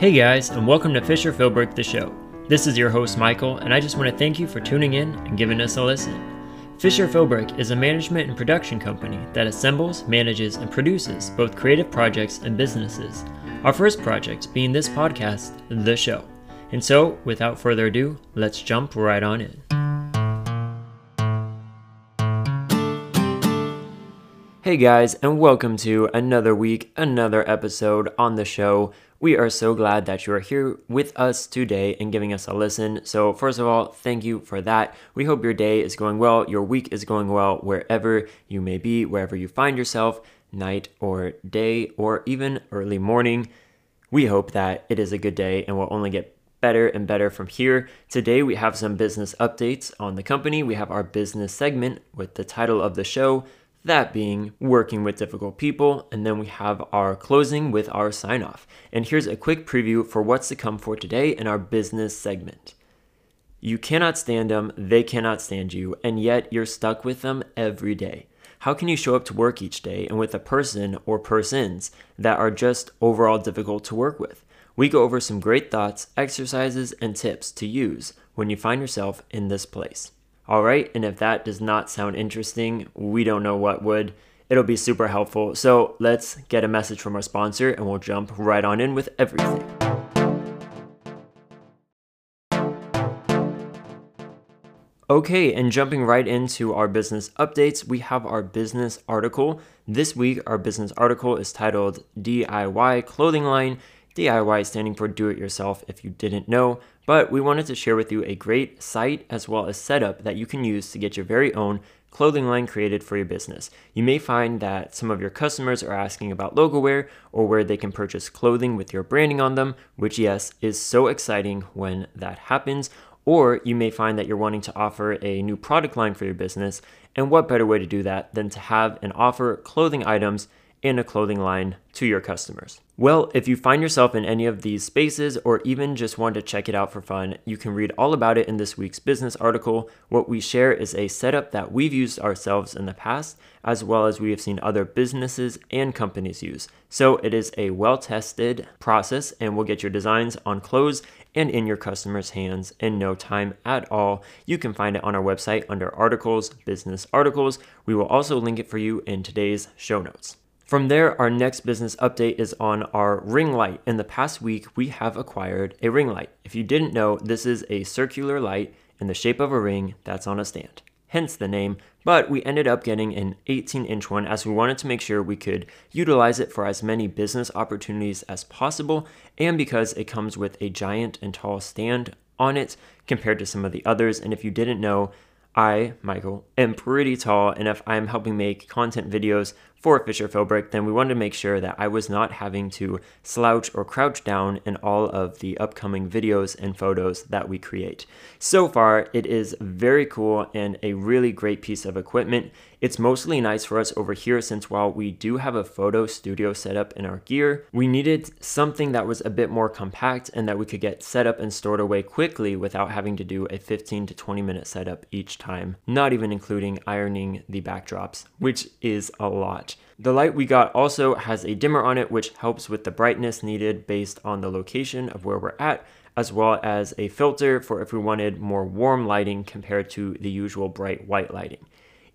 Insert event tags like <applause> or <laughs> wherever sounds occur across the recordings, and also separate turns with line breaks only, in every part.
Hey guys, and welcome to Fisher Philbrick the Show. This is your host Michael, and I just want to thank you for tuning in and giving us a listen. Fisher Philbrick is a management and production company that assembles, manages, and produces both creative projects and businesses. Our first project being this podcast, The Show. And so, without further ado, let's jump right on in. Hey guys, and welcome to another week, another episode on the show. We are so glad that you are here with us today and giving us a listen. So, first of all, thank you for that. We hope your day is going well, your week is going well, wherever you may be, wherever you find yourself, night or day, or even early morning. We hope that it is a good day and will only get better and better from here. Today, we have some business updates on the company. We have our business segment with the title of the show, that being working with difficult people. And then we have our closing with our sign off. And here's a quick preview for what's to come for today in our business segment. You cannot stand them, they cannot stand you, and yet you're stuck with them every day. How can you show up to work each day and with a person or persons that are just overall difficult to work with? We go over some great thoughts, exercises, and tips to use when you find yourself in this place. All right, and if that does not sound interesting, we don't know what would. It'll be super helpful. So let's get a message from our sponsor and we'll jump right on in with everything. Okay, and jumping right into our business updates, we have our business article. This week, our business article is titled DIY Clothing Line DIY standing for do it yourself if you didn't know, but we wanted to share with you a great site as well as setup that you can use to get your very own clothing line created for your business. You may find that some of your customers are asking about logo wear or where they can purchase clothing with your branding on them, which, yes, is so exciting when that happens. Or you may find that you're wanting to offer a new product line for your business. And what better way to do that than to have and offer clothing items in a clothing line to your customers? Well, if you find yourself in any of these spaces or even just want to check it out for fun, you can read all about it in this week's business article. What we share is a setup that we've used ourselves in the past, as well as we have seen other businesses and companies use. So it is a well tested process and will get your designs on clothes and in your customers' hands in no time at all. You can find it on our website under articles, business articles. We will also link it for you in today's show notes. From there, our next business update is on our ring light. In the past week, we have acquired a ring light. If you didn't know, this is a circular light in the shape of a ring that's on a stand, hence the name. But we ended up getting an 18 inch one as we wanted to make sure we could utilize it for as many business opportunities as possible, and because it comes with a giant and tall stand on it compared to some of the others. And if you didn't know, I, Michael, am pretty tall, and if I'm helping make content videos for Fisher Philbrick, then we wanted to make sure that I was not having to slouch or crouch down in all of the upcoming videos and photos that we create. So far, it is very cool and a really great piece of equipment. It's mostly nice for us over here since while we do have a photo studio set up in our gear, we needed something that was a bit more compact and that we could get set up and stored away quickly without having to do a 15 to 20 minute setup each time, not even including ironing the backdrops, which is a lot. The light we got also has a dimmer on it, which helps with the brightness needed based on the location of where we're at, as well as a filter for if we wanted more warm lighting compared to the usual bright white lighting.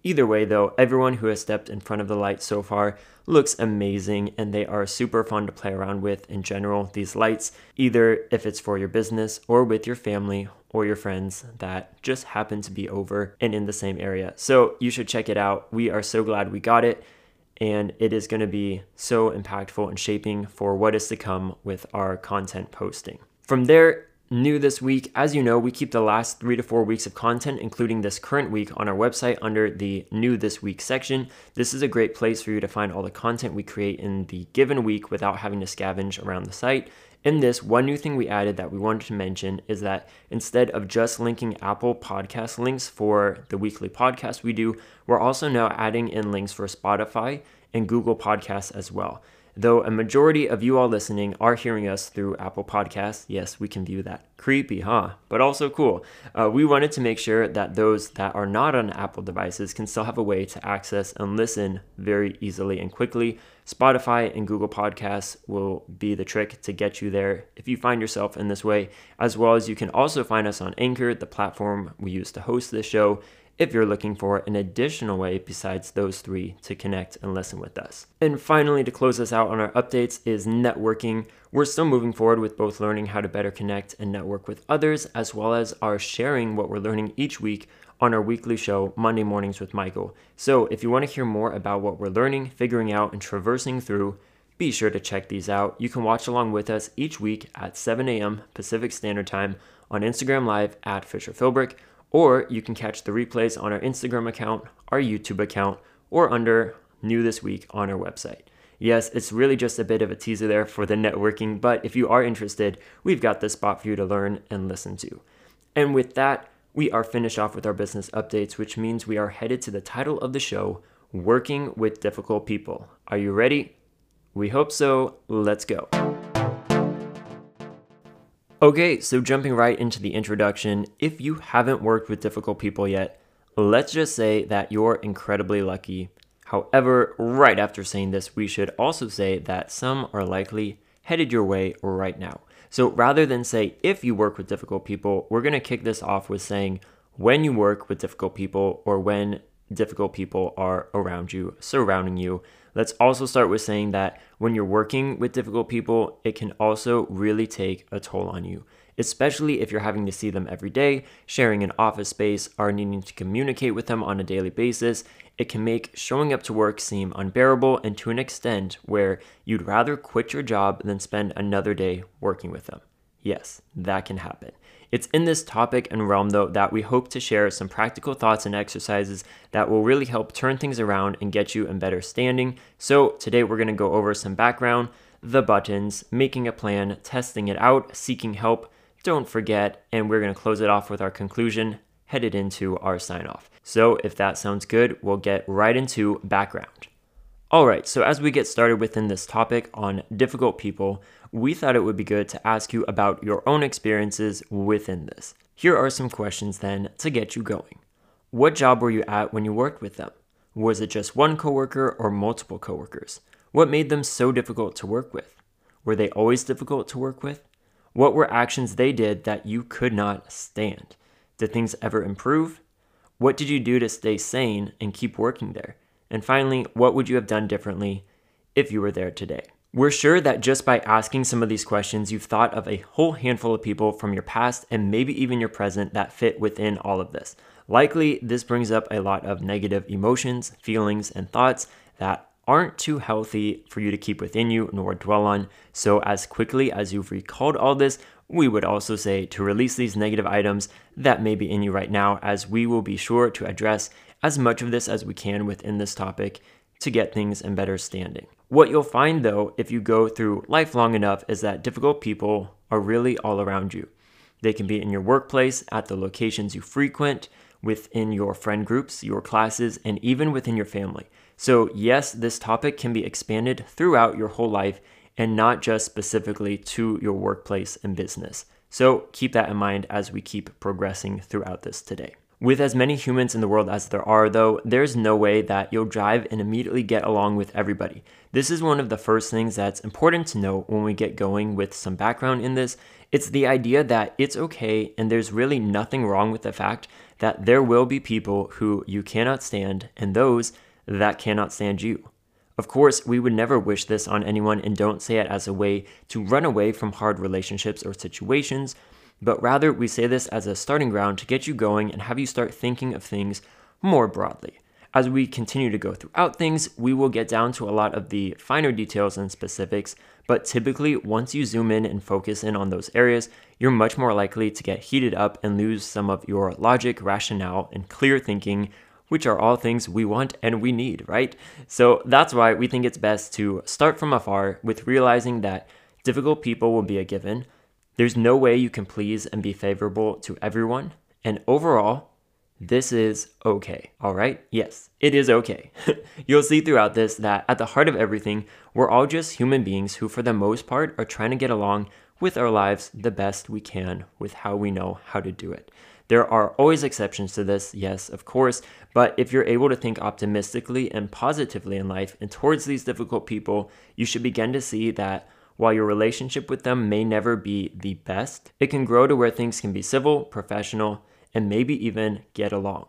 Either way, though, everyone who has stepped in front of the light so far looks amazing and they are super fun to play around with in general. These lights, either if it's for your business or with your family or your friends that just happen to be over and in the same area. So you should check it out. We are so glad we got it and it is going to be so impactful and shaping for what is to come with our content posting. From there, New this week, as you know, we keep the last three to four weeks of content, including this current week, on our website under the New This Week section. This is a great place for you to find all the content we create in the given week without having to scavenge around the site. In this, one new thing we added that we wanted to mention is that instead of just linking Apple Podcast links for the weekly podcast we do, we're also now adding in links for Spotify and Google Podcasts as well. Though a majority of you all listening are hearing us through Apple Podcasts, yes, we can view that. Creepy, huh? But also cool. Uh, we wanted to make sure that those that are not on Apple devices can still have a way to access and listen very easily and quickly. Spotify and Google Podcasts will be the trick to get you there if you find yourself in this way, as well as you can also find us on Anchor, the platform we use to host this show if you're looking for an additional way besides those three to connect and listen with us. And finally, to close us out on our updates, is networking. We're still moving forward with both learning how to better connect and network with others, as well as our sharing what we're learning each week on our weekly show, Monday Mornings with Michael. So if you want to hear more about what we're learning, figuring out, and traversing through, be sure to check these out. You can watch along with us each week at 7 a.m. Pacific Standard Time on Instagram Live at Fisher Philbrick or you can catch the replays on our Instagram account, our YouTube account, or under New This Week on our website. Yes, it's really just a bit of a teaser there for the networking, but if you are interested, we've got this spot for you to learn and listen to. And with that, we are finished off with our business updates, which means we are headed to the title of the show Working with Difficult People. Are you ready? We hope so. Let's go. Okay, so jumping right into the introduction, if you haven't worked with difficult people yet, let's just say that you're incredibly lucky. However, right after saying this, we should also say that some are likely headed your way right now. So rather than say if you work with difficult people, we're going to kick this off with saying when you work with difficult people or when difficult people are around you, surrounding you. Let's also start with saying that when you're working with difficult people, it can also really take a toll on you, especially if you're having to see them every day, sharing an office space, or needing to communicate with them on a daily basis. It can make showing up to work seem unbearable and to an extent where you'd rather quit your job than spend another day working with them. Yes, that can happen. It's in this topic and realm, though, that we hope to share some practical thoughts and exercises that will really help turn things around and get you in better standing. So, today we're going to go over some background, the buttons, making a plan, testing it out, seeking help. Don't forget, and we're going to close it off with our conclusion headed into our sign off. So, if that sounds good, we'll get right into background. All right, so as we get started within this topic on difficult people, we thought it would be good to ask you about your own experiences within this. Here are some questions then to get you going. What job were you at when you worked with them? Was it just one coworker or multiple coworkers? What made them so difficult to work with? Were they always difficult to work with? What were actions they did that you could not stand? Did things ever improve? What did you do to stay sane and keep working there? And finally, what would you have done differently if you were there today? We're sure that just by asking some of these questions, you've thought of a whole handful of people from your past and maybe even your present that fit within all of this. Likely, this brings up a lot of negative emotions, feelings, and thoughts that aren't too healthy for you to keep within you nor dwell on. So, as quickly as you've recalled all this, we would also say to release these negative items that may be in you right now, as we will be sure to address as much of this as we can within this topic to get things in better standing. What you'll find though, if you go through life long enough, is that difficult people are really all around you. They can be in your workplace, at the locations you frequent, within your friend groups, your classes, and even within your family. So, yes, this topic can be expanded throughout your whole life and not just specifically to your workplace and business. So, keep that in mind as we keep progressing throughout this today. With as many humans in the world as there are, though, there's no way that you'll drive and immediately get along with everybody. This is one of the first things that's important to note when we get going with some background in this. It's the idea that it's okay and there's really nothing wrong with the fact that there will be people who you cannot stand and those that cannot stand you. Of course, we would never wish this on anyone and don't say it as a way to run away from hard relationships or situations but rather we say this as a starting ground to get you going and have you start thinking of things more broadly. As we continue to go throughout things, we will get down to a lot of the finer details and specifics, but typically, once you zoom in and focus in on those areas, you're much more likely to get heated up and lose some of your logic, rationale, and clear thinking, which are all things we want and we need, right? So that's why we think it's best to start from afar with realizing that difficult people will be a given, there's no way you can please and be favorable to everyone. And overall, This is okay, all right? Yes, it is okay. <laughs> You'll see throughout this that at the heart of everything, we're all just human beings who, for the most part, are trying to get along with our lives the best we can with how we know how to do it. There are always exceptions to this, yes, of course, but if you're able to think optimistically and positively in life and towards these difficult people, you should begin to see that while your relationship with them may never be the best, it can grow to where things can be civil, professional, and maybe even get along.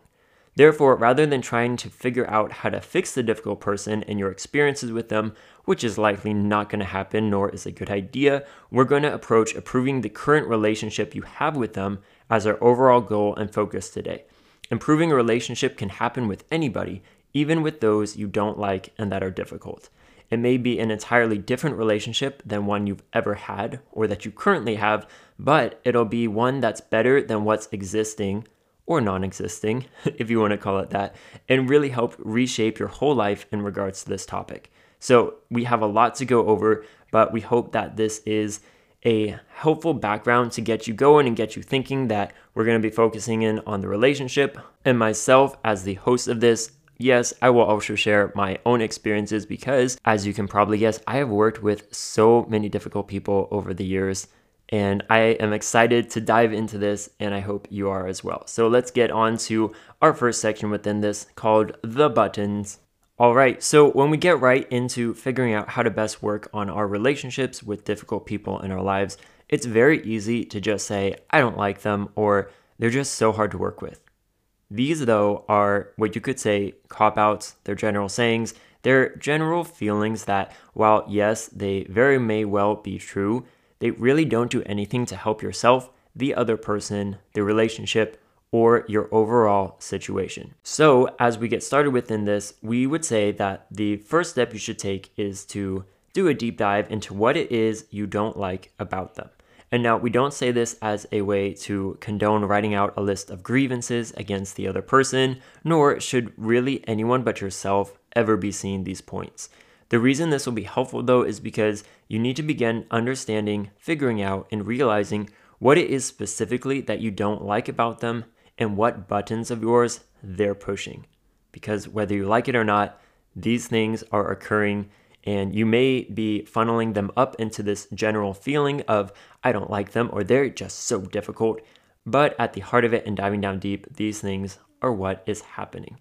Therefore, rather than trying to figure out how to fix the difficult person and your experiences with them, which is likely not going to happen nor is a good idea, we're going to approach improving the current relationship you have with them as our overall goal and focus today. Improving a relationship can happen with anybody, even with those you don't like and that are difficult. It may be an entirely different relationship than one you've ever had or that you currently have, but it'll be one that's better than what's existing or non existing, <laughs> if you want to call it that, and really help reshape your whole life in regards to this topic. So, we have a lot to go over, but we hope that this is a helpful background to get you going and get you thinking that we're going to be focusing in on the relationship. And myself, as the host of this, Yes, I will also share my own experiences because, as you can probably guess, I have worked with so many difficult people over the years. And I am excited to dive into this, and I hope you are as well. So let's get on to our first section within this called the buttons. All right, so when we get right into figuring out how to best work on our relationships with difficult people in our lives, it's very easy to just say, I don't like them, or they're just so hard to work with. These, though, are what you could say cop outs, they're general sayings, they're general feelings that, while yes, they very may well be true, they really don't do anything to help yourself, the other person, the relationship, or your overall situation. So, as we get started within this, we would say that the first step you should take is to do a deep dive into what it is you don't like about them. And now we don't say this as a way to condone writing out a list of grievances against the other person, nor should really anyone but yourself ever be seeing these points. The reason this will be helpful though is because you need to begin understanding, figuring out, and realizing what it is specifically that you don't like about them and what buttons of yours they're pushing. Because whether you like it or not, these things are occurring and you may be funneling them up into this general feeling of, I don't like them, or they're just so difficult. But at the heart of it and diving down deep, these things are what is happening.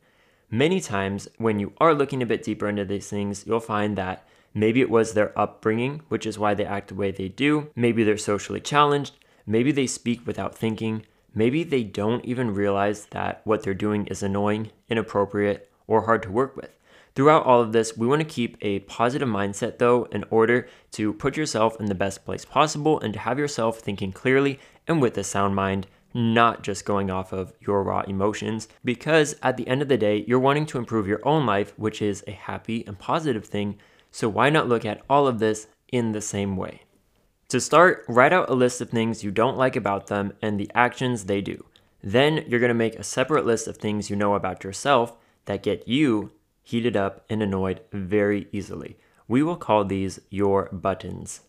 Many times, when you are looking a bit deeper into these things, you'll find that maybe it was their upbringing, which is why they act the way they do. Maybe they're socially challenged. Maybe they speak without thinking. Maybe they don't even realize that what they're doing is annoying, inappropriate, or hard to work with. Throughout all of this, we want to keep a positive mindset though in order to put yourself in the best place possible and to have yourself thinking clearly and with a sound mind, not just going off of your raw emotions. Because at the end of the day, you're wanting to improve your own life, which is a happy and positive thing. So why not look at all of this in the same way? To start, write out a list of things you don't like about them and the actions they do. Then you're going to make a separate list of things you know about yourself that get you heated up, and annoyed very easily. We will call these your buttons.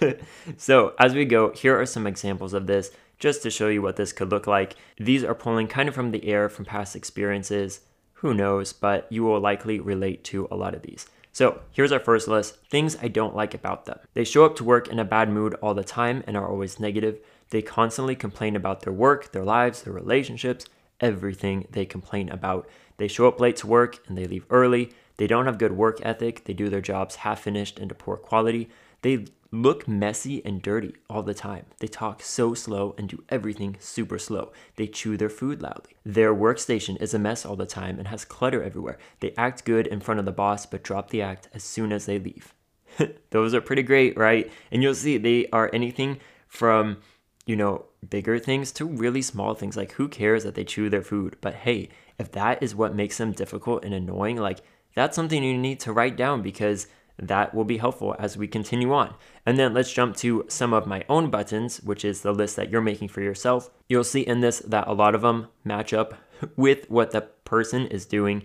<laughs> so, as we go, here are some examples of this just to show you what this could look like. These are pulling kind of from the air from past experiences. Who knows, but you will likely relate to a lot of these. So, here's our first list things I don't like about them. They show up to work in a bad mood all the time and are always negative. They constantly complain about their work, their lives, their relationships, everything they complain about. They show up late to work and they leave early. They don't have good work ethic. They do their jobs half finished and to poor quality. They look messy and dirty all the time. They talk so slow and do everything super slow. They chew their food loudly. Their workstation is a mess all the time and has clutter everywhere. They act good in front of the boss but drop the act as soon as they leave. <laughs> Those are pretty great, right? And you'll see they are anything from, you know, bigger things to really small things. Like, who cares that they chew their food? But hey, if that is what makes them difficult and annoying, like that's something you need to write down because that will be helpful as we continue on. And then let's jump to some of my own buttons, which is the list that you're making for yourself. You'll see in this that a lot of them match up <laughs> with what the person is doing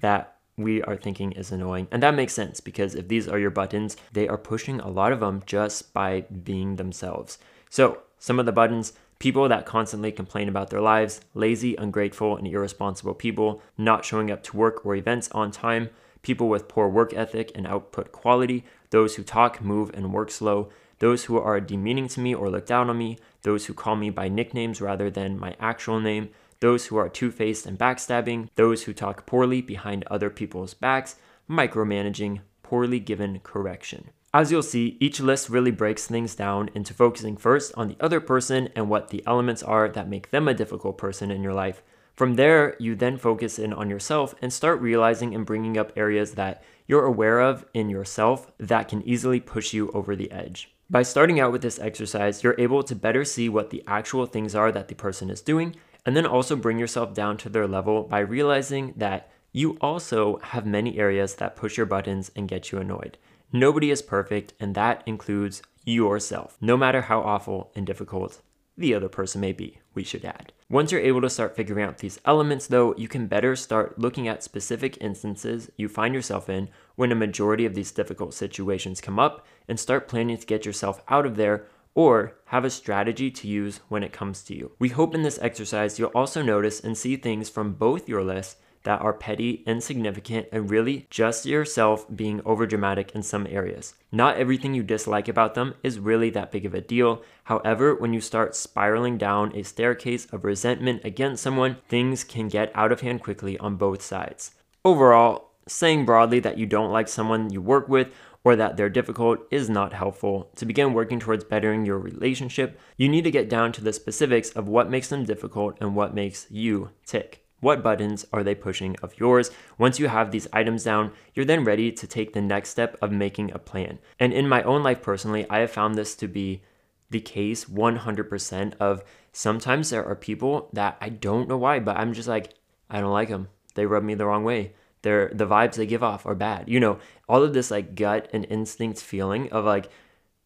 that we are thinking is annoying. And that makes sense because if these are your buttons, they are pushing a lot of them just by being themselves. So, some of the buttons People that constantly complain about their lives, lazy, ungrateful, and irresponsible people, not showing up to work or events on time, people with poor work ethic and output quality, those who talk, move, and work slow, those who are demeaning to me or look down on me, those who call me by nicknames rather than my actual name, those who are two faced and backstabbing, those who talk poorly behind other people's backs, micromanaging, poorly given correction. As you'll see, each list really breaks things down into focusing first on the other person and what the elements are that make them a difficult person in your life. From there, you then focus in on yourself and start realizing and bringing up areas that you're aware of in yourself that can easily push you over the edge. By starting out with this exercise, you're able to better see what the actual things are that the person is doing, and then also bring yourself down to their level by realizing that you also have many areas that push your buttons and get you annoyed. Nobody is perfect, and that includes yourself, no matter how awful and difficult the other person may be, we should add. Once you're able to start figuring out these elements, though, you can better start looking at specific instances you find yourself in when a majority of these difficult situations come up and start planning to get yourself out of there or have a strategy to use when it comes to you. We hope in this exercise you'll also notice and see things from both your lists that are petty, insignificant, and really just yourself being overdramatic in some areas. Not everything you dislike about them is really that big of a deal. However, when you start spiraling down a staircase of resentment against someone, things can get out of hand quickly on both sides. Overall, saying broadly that you don't like someone you work with or that they're difficult is not helpful. To begin working towards bettering your relationship, you need to get down to the specifics of what makes them difficult and what makes you tick. What buttons are they pushing of yours? Once you have these items down, you're then ready to take the next step of making a plan. And in my own life personally, I have found this to be the case 100% of sometimes there are people that I don't know why, but I'm just like, I don't like them. They rub me the wrong way. They're, the vibes they give off are bad. You know, all of this like gut and instinct feeling of like,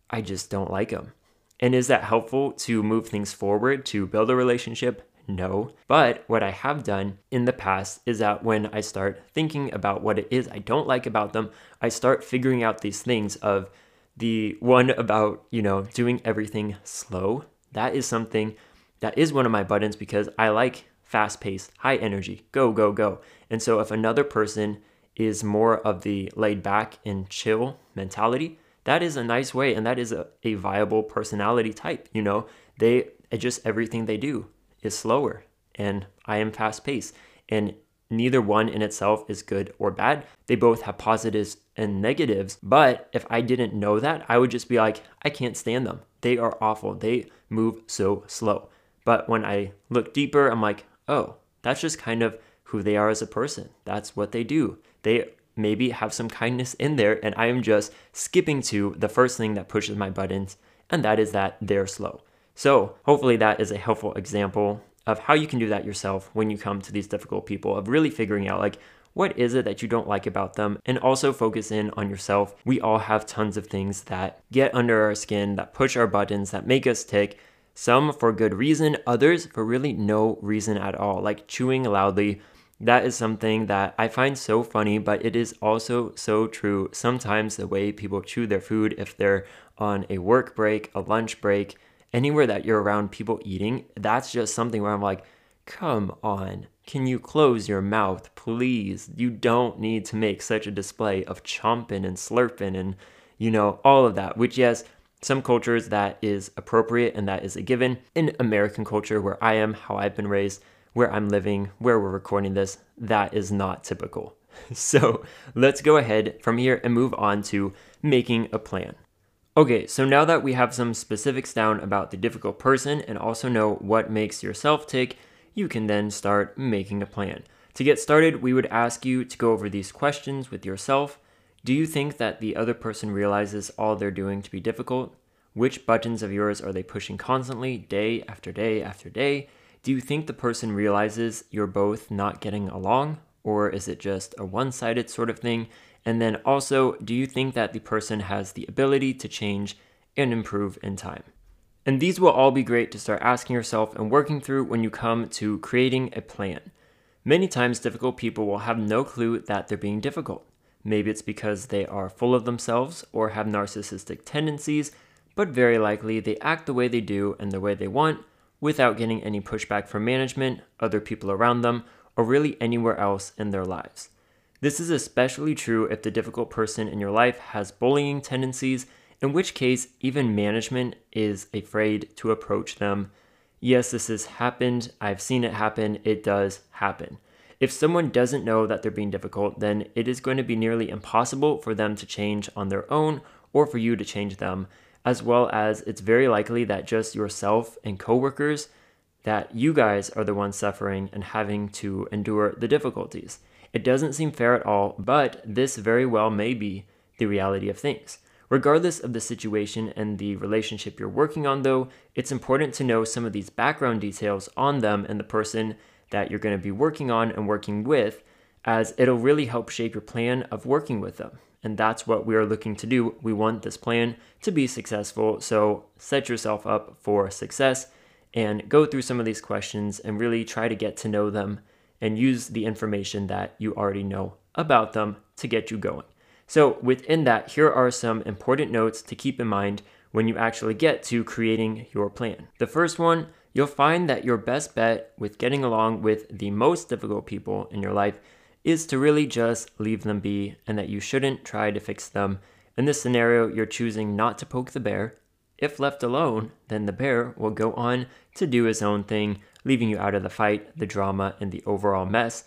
I just don't like them. And is that helpful to move things forward, to build a relationship? No. But what I have done in the past is that when I start thinking about what it is I don't like about them, I start figuring out these things of the one about, you know, doing everything slow. That is something that is one of my buttons because I like fast paced, high energy, go, go, go. And so if another person is more of the laid back and chill mentality, that is a nice way and that is a, a viable personality type. You know, they just everything they do is slower and I am fast paced. And neither one in itself is good or bad. They both have positives and negatives. But if I didn't know that, I would just be like, I can't stand them. They are awful. They move so slow. But when I look deeper, I'm like, oh, that's just kind of who they are as a person. That's what they do. They maybe have some kindness in there, and I am just skipping to the first thing that pushes my buttons, and that is that they're slow. So, hopefully, that is a helpful example of how you can do that yourself when you come to these difficult people, of really figuring out like, what is it that you don't like about them? And also focus in on yourself. We all have tons of things that get under our skin, that push our buttons, that make us tick. Some for good reason, others for really no reason at all, like chewing loudly. That is something that I find so funny, but it is also so true. Sometimes the way people chew their food, if they're on a work break, a lunch break, anywhere that you're around people eating, that's just something where I'm like, come on, can you close your mouth, please? You don't need to make such a display of chomping and slurping and, you know, all of that, which, yes, some cultures that is appropriate and that is a given. In American culture, where I am, how I've been raised, where I'm living, where we're recording this, that is not typical. <laughs> So let's go ahead from here and move on to making a plan. Okay, so now that we have some specifics down about the difficult person and also know what makes yourself tick, you can then start making a plan. To get started, we would ask you to go over these questions with yourself. Do you think that the other person realizes all they're doing to be difficult? Which buttons of yours are they pushing constantly, day after day after day? Do you think the person realizes you're both not getting along? Or is it just a one sided sort of thing? And then also, do you think that the person has the ability to change and improve in time? And these will all be great to start asking yourself and working through when you come to creating a plan. Many times, difficult people will have no clue that they're being difficult. Maybe it's because they are full of themselves or have narcissistic tendencies, but very likely they act the way they do and the way they want, without getting any pushback from management, other people around them, or really anywhere else in their lives. This is especially true if the difficult person in your life has bullying tendencies, in which case, even management is afraid to approach them. Yes, this has happened. I've seen it happen. It does happen. If someone doesn't know that they're being difficult, then it is going to be nearly impossible for them to change on their own or for you to change them, as well as it's very likely that just yourself and coworkers that you guys are the ones suffering and having to endure the difficulties. It doesn't seem fair at all, but this very well may be the reality of things. Regardless of the situation and the relationship you're working on, though, it's important to know some of these background details on them and the person that you're going to be working on and working with, as it'll really help shape your plan of working with them. And that's what we are looking to do. We want this plan to be successful. So set yourself up for success and go through some of these questions and really try to get to know them and use the information that you already know about them to get you going. So, within that, here are some important notes to keep in mind when you actually get to creating your plan. The first one, you'll find that your best bet with getting along with the most difficult people in your life is to really just leave them be and that you shouldn't try to fix them. In this scenario, you're choosing not to poke the bear. If left alone, then the bear will go on to do his own thing, leaving you out of the fight, the drama, and the overall mess.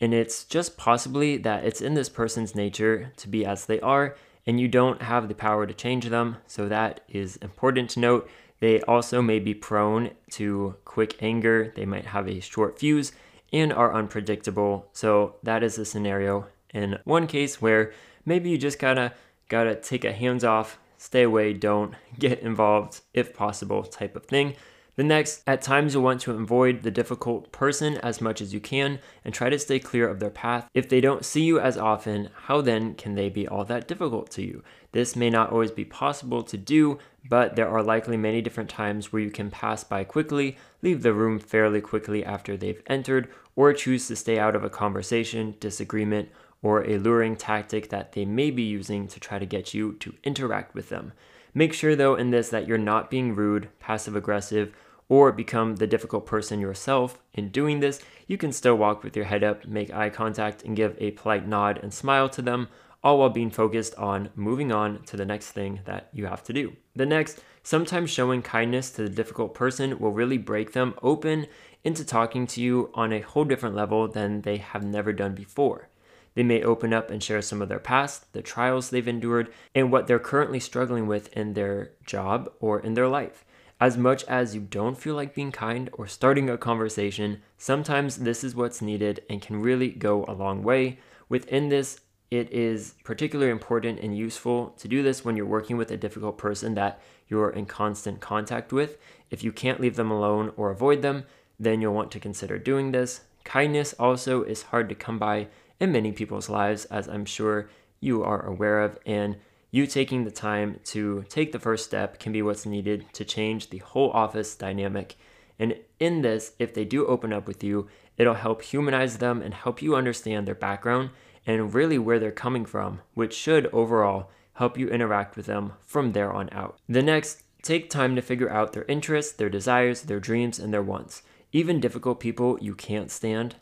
And it's just possibly that it's in this person's nature to be as they are, and you don't have the power to change them. So that is important to note. They also may be prone to quick anger, they might have a short fuse and are unpredictable. So that is a scenario in one case where maybe you just gotta gotta take a hands off, stay away, don't get involved if possible type of thing. The next, at times you'll want to avoid the difficult person as much as you can and try to stay clear of their path. If they don't see you as often, how then can they be all that difficult to you? This may not always be possible to do, but there are likely many different times where you can pass by quickly, leave the room fairly quickly after they've entered, or choose to stay out of a conversation, disagreement, or a luring tactic that they may be using to try to get you to interact with them. Make sure, though, in this that you're not being rude, passive aggressive, or become the difficult person yourself. In doing this, you can still walk with your head up, make eye contact, and give a polite nod and smile to them, all while being focused on moving on to the next thing that you have to do. The next, sometimes showing kindness to the difficult person will really break them open into talking to you on a whole different level than they have never done before. They may open up and share some of their past, the trials they've endured, and what they're currently struggling with in their job or in their life. As much as you don't feel like being kind or starting a conversation, sometimes this is what's needed and can really go a long way. Within this, it is particularly important and useful to do this when you're working with a difficult person that you're in constant contact with. If you can't leave them alone or avoid them, then you'll want to consider doing this. Kindness also is hard to come by in many people's lives, as I'm sure you are aware of, and you taking the time to take the first step can be what's needed to change the whole office dynamic. And in this, if they do open up with you, it'll help humanize them and help you understand their background and really where they're coming from, which should overall help you interact with them from there on out. The next, take time to figure out their interests, their desires, their dreams, and their wants. Even difficult people you can't stand,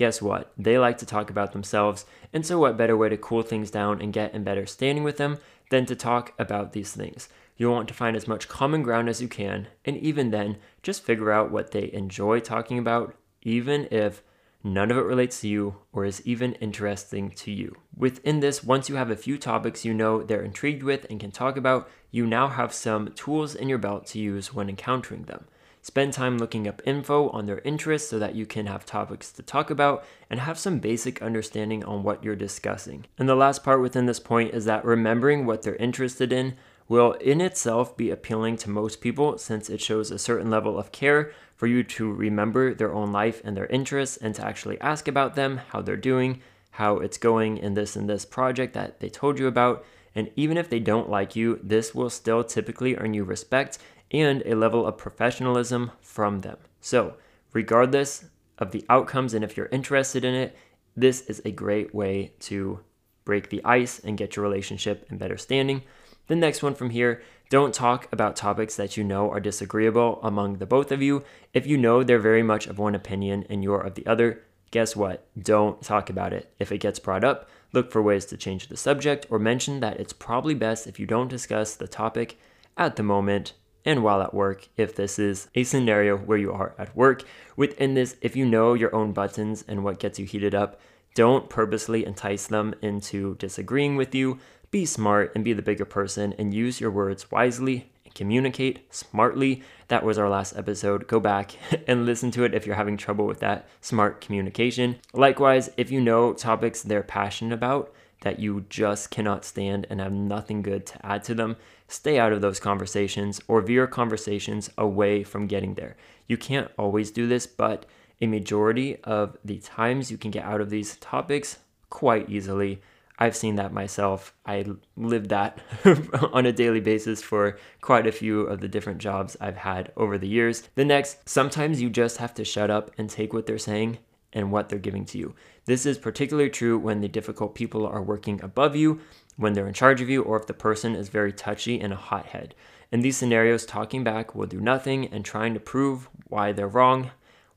guess what? They like to talk about themselves, and so what better way to cool things down and get in better standing with them than to talk about these things? You'll want to find as much common ground as you can, and even then, just figure out what they enjoy talking about, even if none of it relates to you or is even interesting to you. Within this, once you have a few topics you know they're intrigued with and can talk about, you now have some tools in your belt to use when encountering them. Spend time looking up info on their interests so that you can have topics to talk about and have some basic understanding on what you're discussing. And the last part within this point is that remembering what they're interested in will in itself be appealing to most people since it shows a certain level of care for you to remember their own life and their interests and to actually ask about them, how they're doing, how it's going in this and this project that they told you about. And even if they don't like you, this will still typically earn you respect and a level of professionalism from them. So, regardless of the outcomes and if you're interested in it, this is a great way to break the ice and get your relationship in better standing. The next one from here, Don't talk about topics that you know are disagreeable among the both of you. If you know they're very much of one opinion and you're of the other, guess what? Don't talk about it. If it gets brought up, look for ways to change the subject or mention that it's probably best if you don't discuss the topic at the moment and while at work if this is a scenario where you are at work. Within this, if you know your own buttons and what gets you heated up, don't purposely entice them into disagreeing with you. Be smart and be the bigger person and use your words wisely and communicate smartly. That was our last episode. Go back <laughs> and listen to it if you're having trouble with that smart communication. Likewise, if you know topics they're passionate about, that you just cannot stand and have nothing good to add to them, stay out of those conversations or veer conversations away from getting there. You can't always do this, but a majority of the times you can get out of these topics quite easily. I've seen that myself. I lived that <laughs> on a daily basis for quite a few of the different jobs I've had over the years. The next, sometimes you just have to shut up and take what they're saying and what they're giving to you. This is particularly true when the difficult people are working above you, when they're in charge of you, or if the person is very touchy and a hothead. In these scenarios, talking back will do nothing, and trying to prove why they're wrong,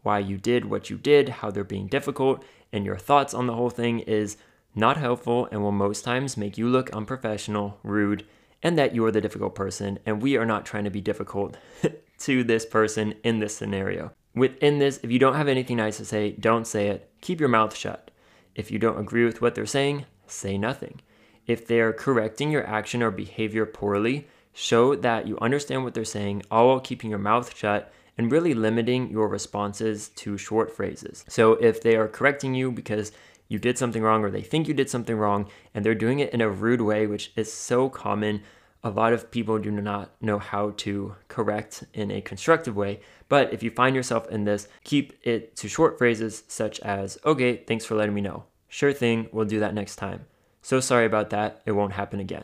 why you did what you did, how they're being difficult, and your thoughts on the whole thing is not helpful and will most times make you look unprofessional, rude, and that you are the difficult person. And we are not trying to be difficult <laughs> to this person in this scenario. Within this, if you don't have anything nice to say, don't say it. Keep your mouth shut. If you don't agree with what they're saying, say nothing. If they are correcting your action or behavior poorly, show that you understand what they're saying, all while keeping your mouth shut and really limiting your responses to short phrases. So if they are correcting you because you did something wrong or they think you did something wrong and they're doing it in a rude way, which is so common a lot of people do not know how to correct in a constructive way. But if you find yourself in this, keep it to short phrases such as, okay, thanks for letting me know. Sure thing, we'll do that next time. So sorry about that, it won't happen again.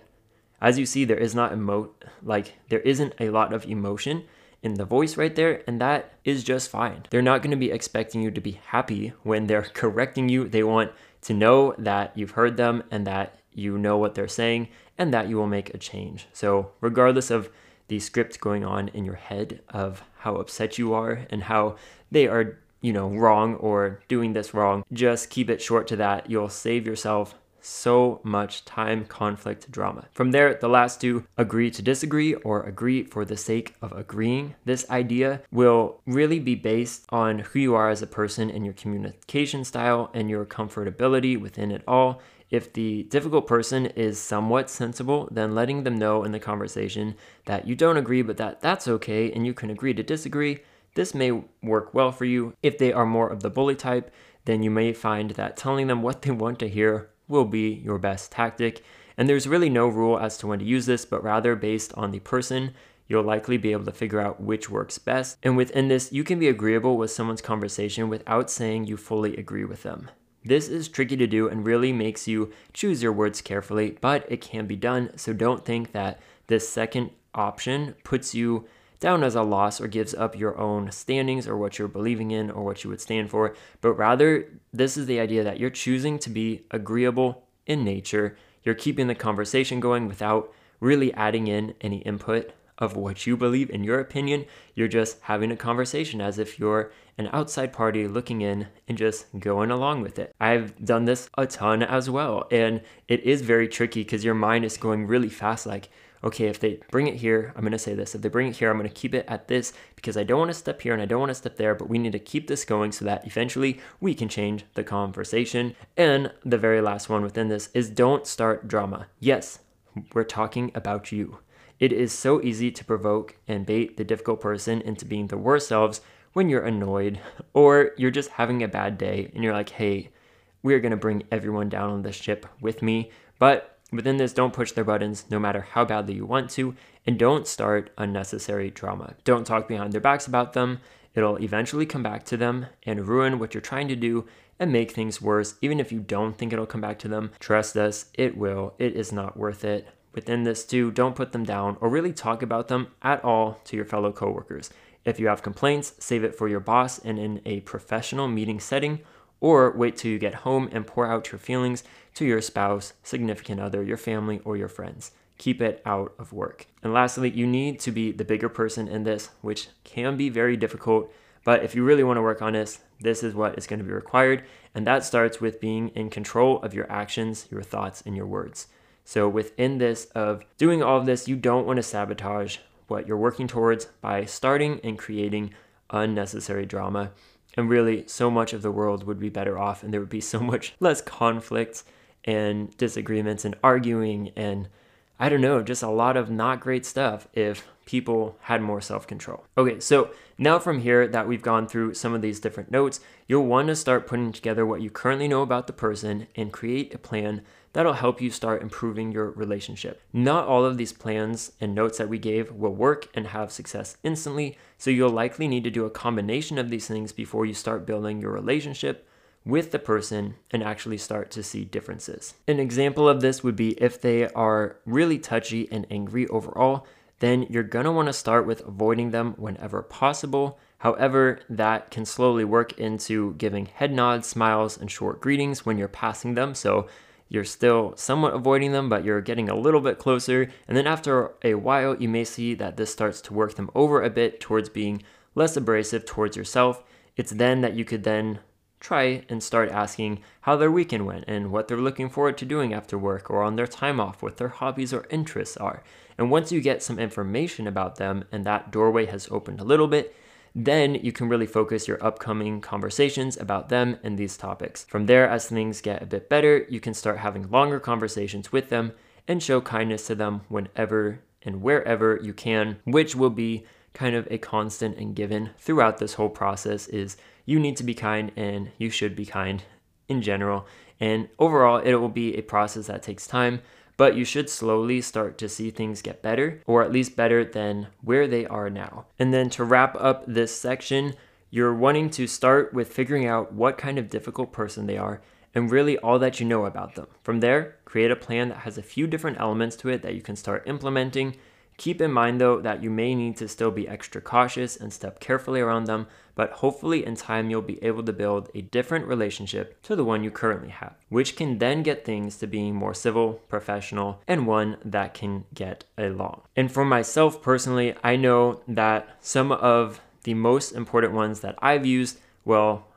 As you see, there is not emote, like, there isn't a lot of emotion in the voice right there, and that is just fine. They're not gonna be expecting you to be happy when they're correcting you. They want to know that you've heard them and that you know what they're saying and that you will make a change. So, regardless of the script going on in your head of how upset you are and how they are, you know, wrong or doing this wrong, just keep it short to that. You'll save yourself so much time, conflict, drama. From there, the last two agree to disagree or agree for the sake of agreeing. This idea will really be based on who you are as a person and your communication style and your comfortability within it all. If the difficult person is somewhat sensible, then letting them know in the conversation that you don't agree, but that that's okay and you can agree to disagree, this may work well for you. If they are more of the bully type, then you may find that telling them what they want to hear will be your best tactic. And there's really no rule as to when to use this, but rather based on the person, you'll likely be able to figure out which works best. And within this, you can be agreeable with someone's conversation without saying you fully agree with them. This is tricky to do and really makes you choose your words carefully, but it can be done. So don't think that this second option puts you down as a loss or gives up your own standings or what you're believing in or what you would stand for, but rather, this is the idea that you're choosing to be agreeable in nature. You're keeping the conversation going without really adding in any input of what you believe in your opinion. You're just having a conversation as if you're an outside party looking in and just going along with it. I've done this a ton as well. And it is very tricky because your mind is going really fast. Like, okay, if they bring it here, I'm going to say this. If they bring it here, I'm going to keep it at this because I don't want to step here and I don't want to step there, but we need to keep this going so that eventually we can change the conversation. And the very last one within this is don't start drama. Yes, we're talking about you. It is so easy to provoke and bait the difficult person into being the worst selves when you're annoyed or you're just having a bad day and you're like, hey, we're to bring everyone down on this ship with me. But within this, don't push their buttons no matter how badly you want to, and don't start unnecessary drama. Don't talk behind their backs about them. It'll eventually come back to them and ruin what you're trying to do and make things worse. Even if you don't think it'll come back to them, trust us, it will. It is not worth it. Within this, too, don't put them down or really talk about them at all to your fellow coworkers. If you have complaints, save it for your boss and in a professional meeting setting, or wait till you get home and pour out your feelings to your spouse, significant other, your family, or your friends. keep it out of work. And lastly, you need to be the bigger person in this, which can be very difficult. But if you really want to work on this, this is what is going to be required. And that starts with being in control of your actions, your thoughts, and your words. So within this of doing all of this, you don't want to sabotage what you're working towards by starting and creating unnecessary drama. And really, so much of the world would be better off, and there would be so much <laughs> less conflict and disagreements and arguing and I don't know, just a lot of not great stuff if people had more self control. Okay, so now from here that we've gone through some of these different notes, you'll want to start putting together what you currently know about the person and create a plan that'll help you start improving your relationship. Not all of these plans and notes that we gave will work and have success instantly, so you'll likely need to do a combination of these things before you start building your relationship with the person and actually start to see differences. An example of this would be if they are really touchy and angry overall, then you're gonna wanna start with avoiding them whenever possible. However, that can slowly work into giving head nods, smiles, and short greetings when you're passing them. So you're still somewhat avoiding them, but you're getting a little bit closer. And then after a while, you may see that this starts to work them over a bit towards being less abrasive towards yourself. It's then that you could then try and start asking how their weekend went and what they're looking forward to doing after work or on their time off, what their hobbies or interests are. And once you get some information about them and that doorway has opened a little bit, then you can really focus your upcoming conversations about them and these topics. From there, as things get a bit better, you can start having longer conversations with them and show kindness to them whenever and wherever you can, which will be kind of a constant and given throughout this whole process is you need to be kind and you should be kind in general. And overall, it will be a process that takes time, but you should slowly start to see things get better, or at least better than where they are now. And then to wrap up this section, you're wanting to start with figuring out what kind of difficult person they are and really all that you know about them. From there, create a plan that has a few different elements to it that you can start implementing. Keep in mind though that you may need to still be extra cautious and step carefully around them, but hopefully in time you'll be able to build a different relationship to the one you currently have, which can then get things to being more civil, professional, and one that can get along. And for myself personally, I know that some of the most important ones that I've used, well,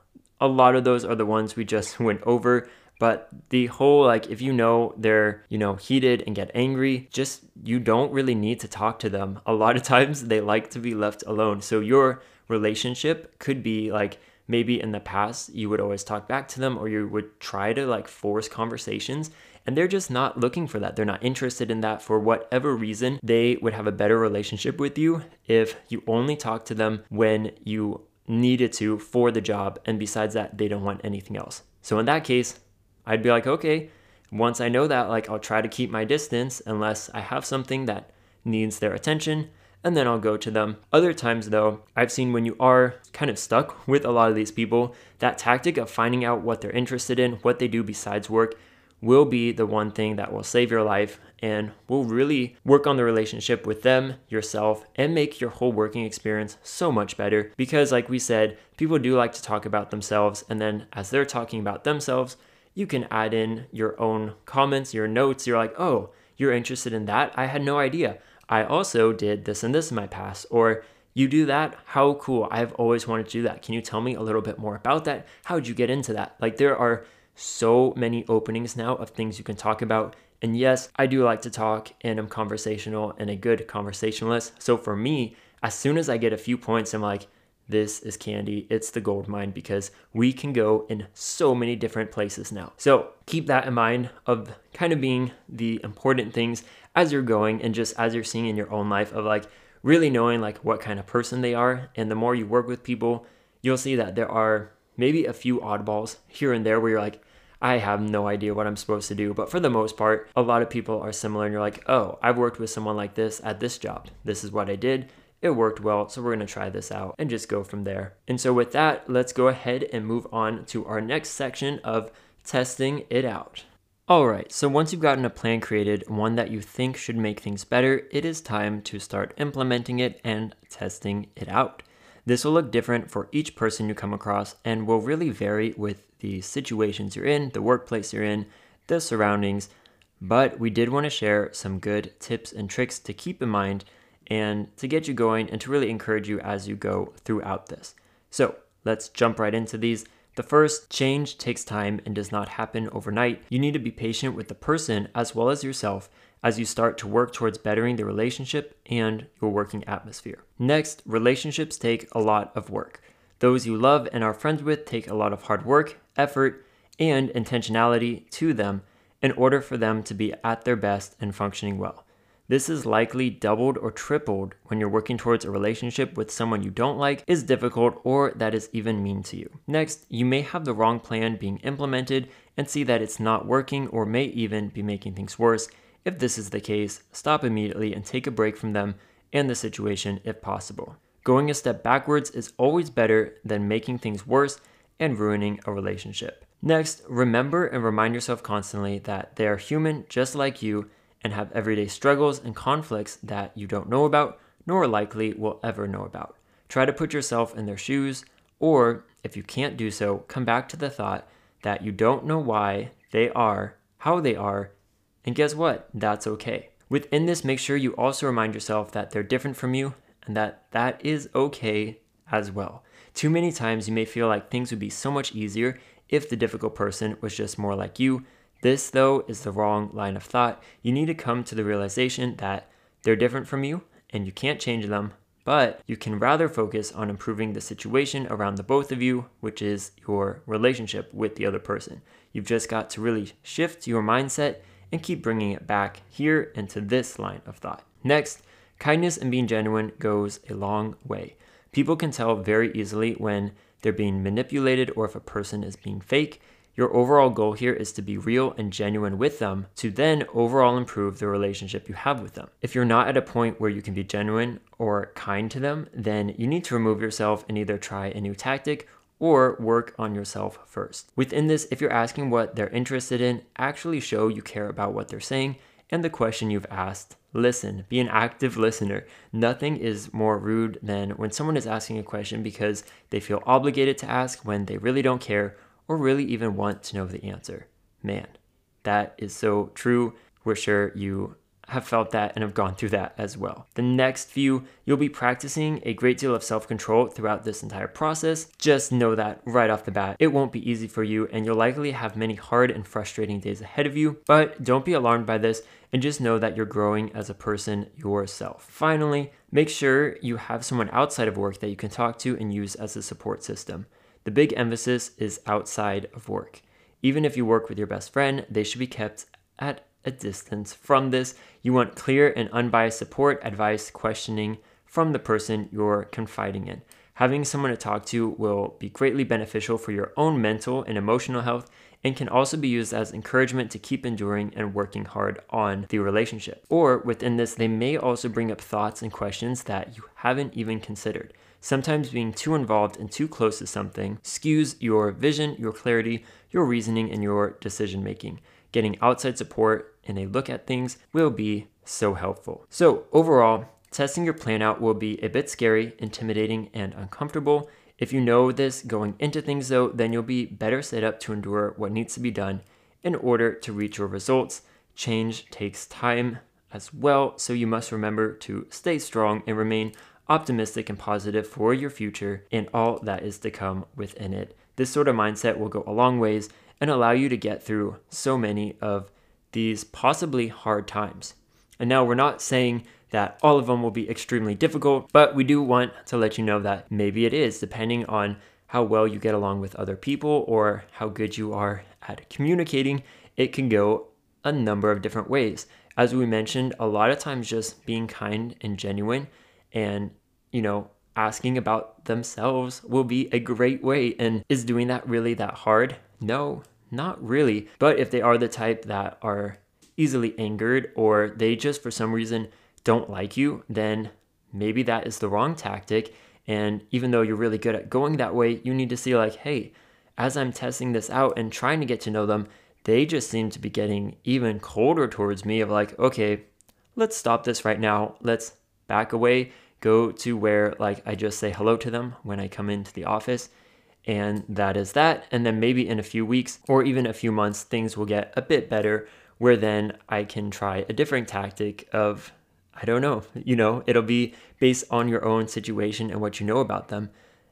a lot of those are the ones we just <laughs> went over. But the whole, like, if you know they're, you know, heated and get angry, just you don't really need to talk to them. A lot of <laughs> times they like to be left alone. So your relationship could be like maybe in the past you would always talk back to them or you would try to like force conversations and they're just not looking for that. They're not interested in that for whatever reason. They would have a better relationship with you if you only talk to them when you needed to for the job. And besides that, they don't want anything else. So in that case, I'd be like, okay, once I know that, like I'll try to keep my distance unless I have something that needs their attention and then I'll go to them. Other times, though, I've seen when you are kind of stuck with a lot of these people, that tactic of finding out what they're interested in, what they do besides work, will be the one thing that will save your life and will really work on the relationship with them, yourself, and make your whole working experience so much better. Because, like we said, people do like to talk about themselves, and then as they're talking about themselves, you can add in your own comments, your notes. You're like, oh, you're interested in that? I had no idea. I also did this and this in my past. Or you do that? How cool. I've always wanted to do that. Can you tell me a little bit more about that? How'd you get into that? Like, there are so many openings now of things you can talk about. And yes, I do like to talk and I'm conversational and a good conversationalist. So for me, as soon as I get a few points, I'm like, this is candy. It's the gold mine because we can go in so many different places now. So keep that in mind of kind of being the important things as you're going and just as you're seeing in your own life of like really knowing like what kind of person they are. And the more you work with people, you'll see that there are maybe a few oddballs here and there where you're like, I have no idea what I'm supposed to do. But for the most part, a lot of people are similar and you're like, oh, I've worked with someone like this at this job. This is what I did. It worked well, so we're gonna try this out and just go from there. And so with that, let's go ahead and move on to our next section of testing it out. Alright, so once you've gotten a plan created, one that you think should make things better, it is time to start implementing it and testing it out. This will look different for each person you come across and will really vary with the situations you're in, the workplace you're in, the surroundings, but we did want to share some good tips and tricks to keep in mind and to get you going and to really encourage you as you go throughout this. So let's jump right into these. The first, change takes time and does not happen overnight. You need to be patient with the person as well as yourself as you start to work towards bettering the relationship and your working atmosphere. Next, relationships take a lot of work. Those you love and are friends with take a lot of hard work, effort, and intentionality to them in order for them to be at their best and functioning well. This is likely doubled or tripled when you're working towards a relationship with someone you don't like, is difficult, or that is even mean to you. Next, you may have the wrong plan being implemented and see that it's not working or may even be making things worse. If this is the case, stop immediately and take a break from them and the situation if possible. Going a step backwards is always better than making things worse and ruining a relationship. Next, remember and remind yourself constantly that they are human just like you and have everyday struggles and conflicts that you don't know about, nor likely will ever know about. Try to put yourself in their shoes, or if you can't do so, come back to the thought that you don't know why they are how they are, and guess what? That's okay. Within this, make sure you also remind yourself that they're different from you and that that is okay as well. Too many times you may feel like things would be so much easier if the difficult person was just more like you, this, though, is the wrong line of thought. You need to come to the realization that they're different from you and you can't change them, but you can rather focus on improving the situation around the both of you, which is your relationship with the other person. You've just got to really shift your mindset and keep bringing it back here into this line of thought. Next, kindness and being genuine goes a long way. People can tell very easily when they're being manipulated or if a person is being fake. Your overall goal here is to be real and genuine with them to then overall improve the relationship you have with them. If you're not at a point where you can be genuine or kind to them, then you need to remove yourself and either try a new tactic or work on yourself first. Within this, if you're asking what they're interested in, actually show you care about what they're saying and the question you've asked. Listen, be an active listener. Nothing is more rude than when someone is asking a question because they feel obligated to ask when they really don't care or really even want to know the answer. Man, that is so true. We're sure you have felt that and have gone through that as well. The next few, you'll be practicing a great deal of self control throughout this entire process. Just know that right off the bat, it won't be easy for you and you'll likely have many hard and frustrating days ahead of you. But don't be alarmed by this and just know that you're growing as a person yourself. Finally, make sure you have someone outside of work that you can talk to and use as a support system. The big emphasis is outside of work. Even if you work with your best friend, they should be kept at a distance from this. You want clear and unbiased support, advice, questioning from the person you're confiding in. Having someone to talk to will be greatly beneficial for your own mental and emotional health and can also be used as encouragement to keep enduring and working hard on the relationship. Or within this, they may also bring up thoughts and questions that you haven't even considered. Sometimes being too involved and too close to something skews your vision, your clarity, your reasoning, and your decision making. Getting outside support and a look at things will be so helpful. So, overall, testing your plan out will be a bit scary, intimidating, and uncomfortable. If you know this going into things, though, then you'll be better set up to endure what needs to be done in order to reach your results. Change takes time as well, so you must remember to stay strong and remain optimistic and positive for your future and all that is to come within it. This sort of mindset will go a long ways and allow you to get through so many of these possibly hard times. And now we're not saying that all of them will be extremely difficult, but we do want to let you know that maybe it is, depending on how well you get along with other people or how good you are at communicating. It can go a number of different ways. As we mentioned, a lot of times just being kind and genuine and, you know, asking about themselves will be a great way. And is doing that really that hard? No, not really. But if they are the type that are easily angered or they just for some reason don't like you, then maybe that is the wrong tactic. And even though you're really good at going that way, you need to see, like, hey, as I'm testing this out and trying to get to know them, they just seem to be getting even colder towards me of like, okay, let's stop this right now. Let's back away go to where like I just say hello to them when I come into the office. And that is that. And then maybe in a few weeks or even a few months, things will get a bit better where then I can try a different tactic of, I don't know, you know, it'll be based on your own situation and what you know about them.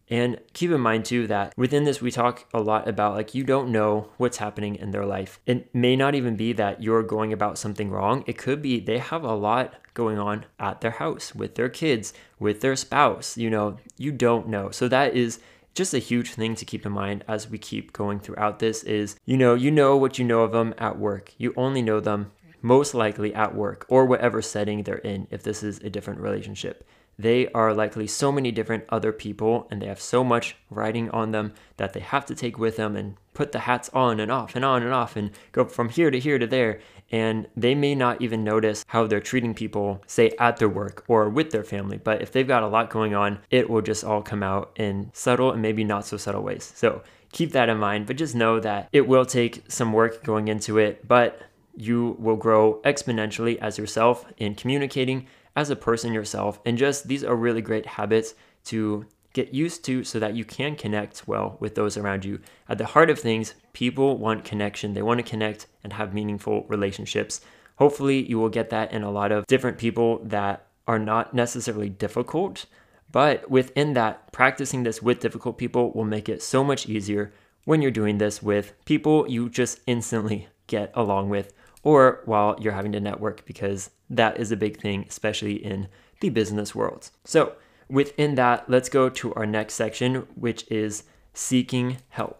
And keep in mind too that within this, we talk a lot about like you don't know what's happening in their life. It may not even be that you're going about something wrong. It could be they have a lot going on at their house with their kids, with their spouse. You know, you don't know. So that is just a huge thing to keep in mind as we keep going throughout this is you know you know what you know of them at work you only know them most likely at work or whatever setting they're in if this is a different relationship they are likely so many different other people and they have so much writing on them that they have to take with them and put the hats on and off and on and off and go from here to here to there. And they may not even notice how they're treating people, say at their work or with their family. But if they've got a lot going on, it will just all come out in subtle and maybe not so subtle ways. So keep that in mind, but just know that it will take some work going into it, but you will grow exponentially as yourself in communicating as a person yourself. And just these are really great habits to get used to so that you can connect well with those around you. At the heart of things, people want connection. They want to connect and have meaningful relationships. Hopefully, you will get that in a lot of different people that are not necessarily difficult, but within that, practicing this with difficult people will make it so much easier when you're doing this with people you just instantly get along with or while you're having to network because that is a big thing, especially in the business world. So, within that, let's go to our next section, which is seeking help.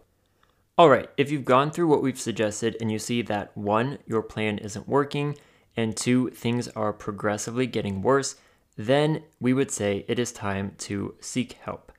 All right, if you've gone through what we've suggested and you see that one, your plan isn't working, and two, things are progressively getting worse, then we would say it is time to seek help.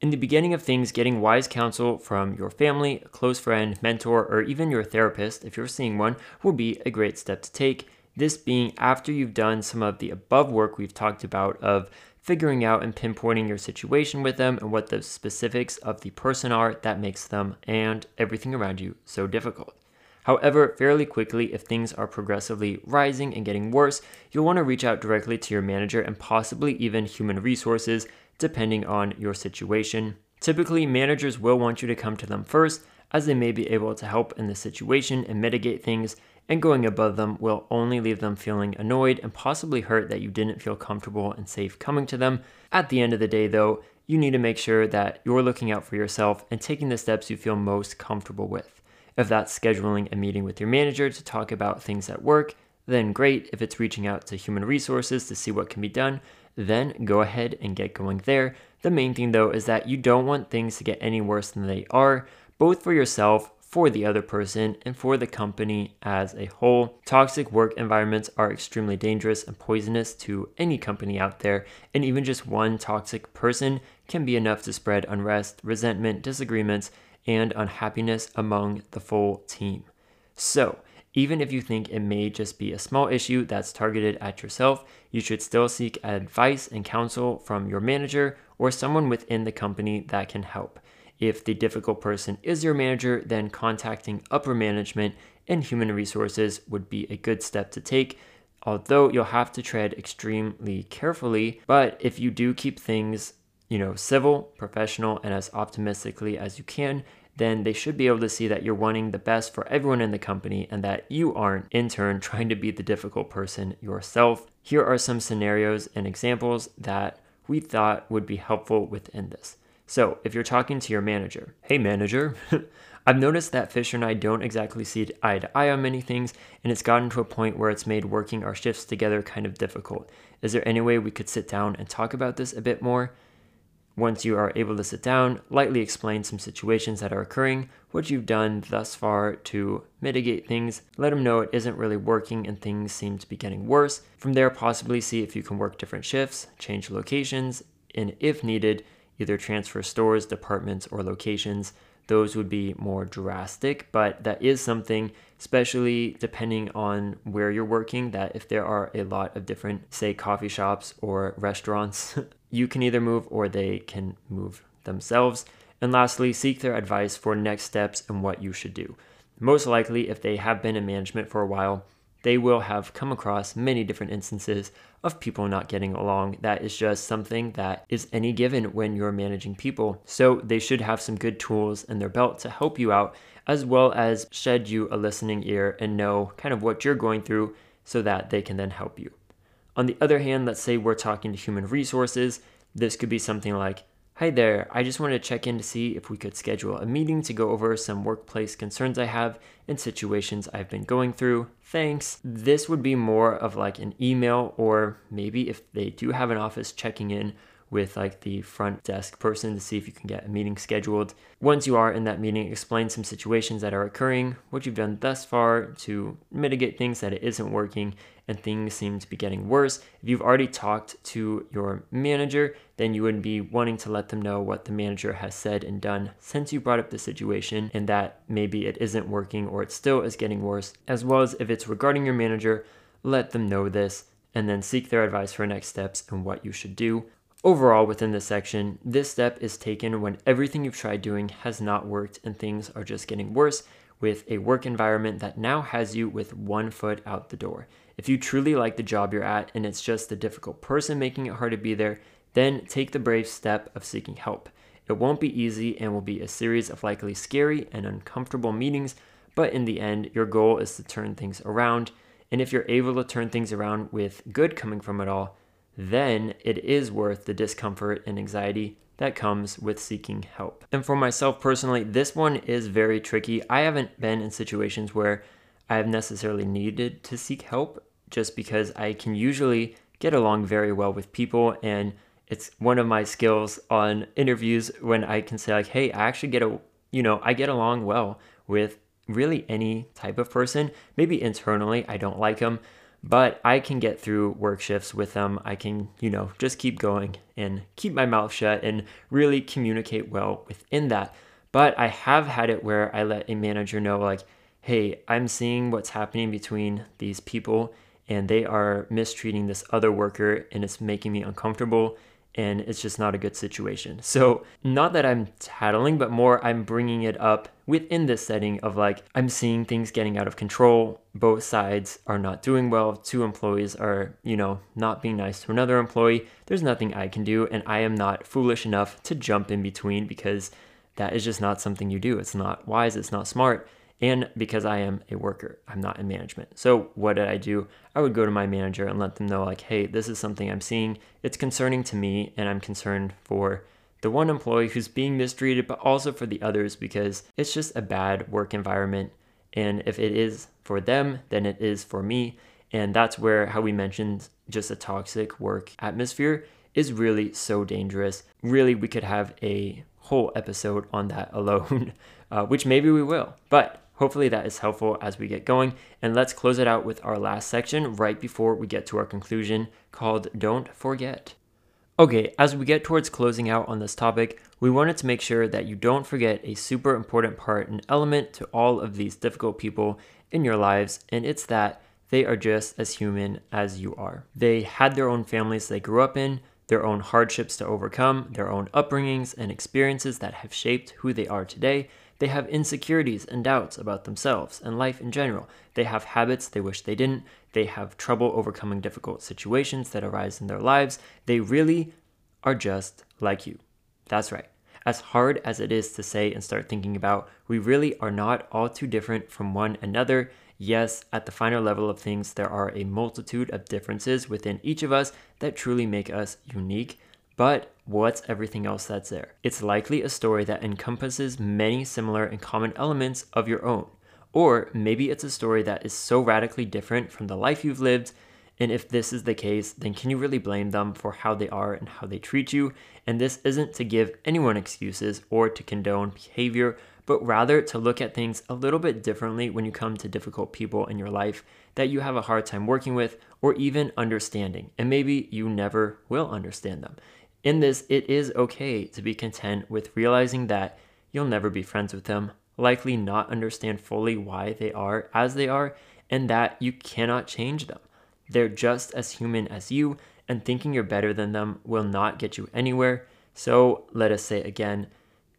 In the beginning of things, getting wise counsel from your family, close friend, mentor, or even your therapist, if you're seeing one, will be a great step to take. This being after you've done some of the above work we've talked about of figuring out and pinpointing your situation with them and what the specifics of the person are that makes them and everything around you so difficult. However, fairly quickly, if things are progressively rising and getting worse, you'll want to reach out directly to your manager and possibly even human resources, depending on your situation. Typically, managers will want you to come to them first, as they may be able to help in the situation and mitigate things and going above them will only leave them feeling annoyed and possibly hurt that you didn't feel comfortable and safe coming to them. At the end of the day, though, you need to make sure that you're looking out for yourself and taking the steps you feel most comfortable with. If that's scheduling a meeting with your manager to talk about things at work, then great. If it's reaching out to human resources to see what can be done, then go ahead and get going there. The main thing though is that you don't want things to get any worse than they are, both for yourself for the other person and for the company as a whole. Toxic work environments are extremely dangerous and poisonous to any company out there, and even just one toxic person can be enough to spread unrest, resentment, disagreements, and unhappiness among the full team. So, even if you think it may just be a small issue that's targeted at yourself, you should still seek advice and counsel from your manager or someone within the company that can help. If the difficult person is your manager, then contacting upper management and human resources would be a good step to take. Although you'll have to tread extremely carefully, but if you do keep things, you know, civil, professional, and as optimistically as you can, then they should be able to see that you're wanting the best for everyone in the company and that you aren't, in turn, trying to be the difficult person yourself. Here are some scenarios and examples that we thought would be helpful within this. So, if you're talking to your manager, hey manager, <laughs> I've noticed that Fisher and I don't exactly see eye to eye on many things, and it's gotten to a point where it's made working our shifts together kind of difficult. Is there any way we could sit down and talk about this a bit more? Once you are able to sit down, lightly explain some situations that are occurring, what you've done thus far to mitigate things, let them know it isn't really working and things seem to be getting worse. From there, possibly see if you can work different shifts, change locations, and if needed, either transfer stores, departments, or locations. Those would be more drastic, but that is something, especially depending on where you're working, that if there are a lot of different, say, coffee shops or restaurants, <laughs> you can either move or they can move themselves. And lastly, seek their advice for next steps and what you should do. Most likely, if they have been in management for a while, they will have come across many different instances of people not getting along. That is just something that is any given when you're managing people. So they should have some good tools in their belt to help you out, as well as shed you a listening ear and know kind of what you're going through so that they can then help you. On the other hand, let's say we're talking to human resources, this could be something like, Hi there, I just wanted to check in to see if we could schedule a meeting to go over some workplace concerns I have and situations I've been going through. Thanks. This would be more of like an email, or maybe if they do have an office, checking in with like the front desk person to see if you can get a meeting scheduled. Once you are in that meeting, explain some situations that are occurring, what you've done thus far to mitigate things that it isn't working and things seem to be getting worse. If you've already talked to your manager, then you would be wanting to let them know what the manager has said and done since you brought up the situation and that maybe it isn't working or it still is getting worse, as well as if it's regarding your manager, let them know this and then seek their advice for next steps and what you should do. Overall, within this section, this step is taken when everything you've tried doing has not worked and things are just getting worse with a work environment that now has you with one foot out the door. If you truly like the job you're at and it's just the difficult person making it hard to be there, then take the brave step of seeking help. It won't be easy and will be a series of likely scary and uncomfortable meetings, but in the end, your goal is to turn things around. And if you're able to turn things around with good coming from it all, then it is worth the discomfort and anxiety that comes with seeking help. And for myself personally, this one is very tricky. I haven't been in situations where I have necessarily needed to seek help just because I can usually get along very well with people and it's one of my skills on interviews when I can say like, "Hey, I actually get a, you know, I get along well with really any type of person. Maybe internally I don't like them, but I can get through work shifts with them. I can, you know, just keep going and keep my mouth shut and really communicate well within that. But I have had it where I let a manager know, like, hey, I'm seeing what's happening between these people and they are mistreating this other worker and it's making me uncomfortable and it's just not a good situation. So, not that I'm tattling, but more I'm bringing it up within this setting of like, I'm seeing things getting out of control. Both sides are not doing well. Two employees are, you know, not being nice to another employee. There's nothing I can do, and I am not foolish enough to jump in between because that is just not something you do. It's not wise, it's not smart and because I am a worker, I'm not in management. So, what did I do? I would go to my manager and let them know, like, hey, this is something I'm seeing. It's concerning to me, and I'm concerned for the one employee who's being mistreated, but also for the others because it's just a bad work environment. And if it is for them, then it is for me. And that's where how we mentioned just a toxic work atmosphere is really so dangerous. Really, we could have a whole episode on that <laughs> alone, uh, which maybe we will. But Hopefully that is helpful as we get going. And let's close it out with our last section right before we get to our conclusion called Don't Forget. Okay, as we get towards closing out on this topic, we wanted to make sure that you don't forget a super important part and element to all of these difficult people in your lives, and it's that they are just as human as you are. They had their own families they grew up in, their own hardships to overcome, their own upbringings and experiences that have shaped who they are today, they have insecurities and doubts about themselves and life in general. They have habits they wish they didn't. They have trouble overcoming difficult situations that arise in their lives. They really are just like you. That's right. As hard as it is to say and start thinking about, we really are not all too different from one another. Yes, at the finer level of things, there are a multitude of differences within each of us that truly make us unique. But what's everything else that's there? It's likely a story that encompasses many similar and common elements of your own. Or maybe it's a story that is so radically different from the life you've lived. And if this is the case, then can you really blame them for how they are and how they treat you? And this isn't to give anyone excuses or to condone behavior, but rather to look at things a little bit differently when you come to difficult people in your life that you have a hard time working with or even understanding. And maybe you never will understand them. In this, it is okay to be content with realizing that you'll never be friends with them, likely not understand fully why they are as they are, and that you cannot change them. They're just as human as you, and thinking you're better than them will not get you anywhere. So let us say again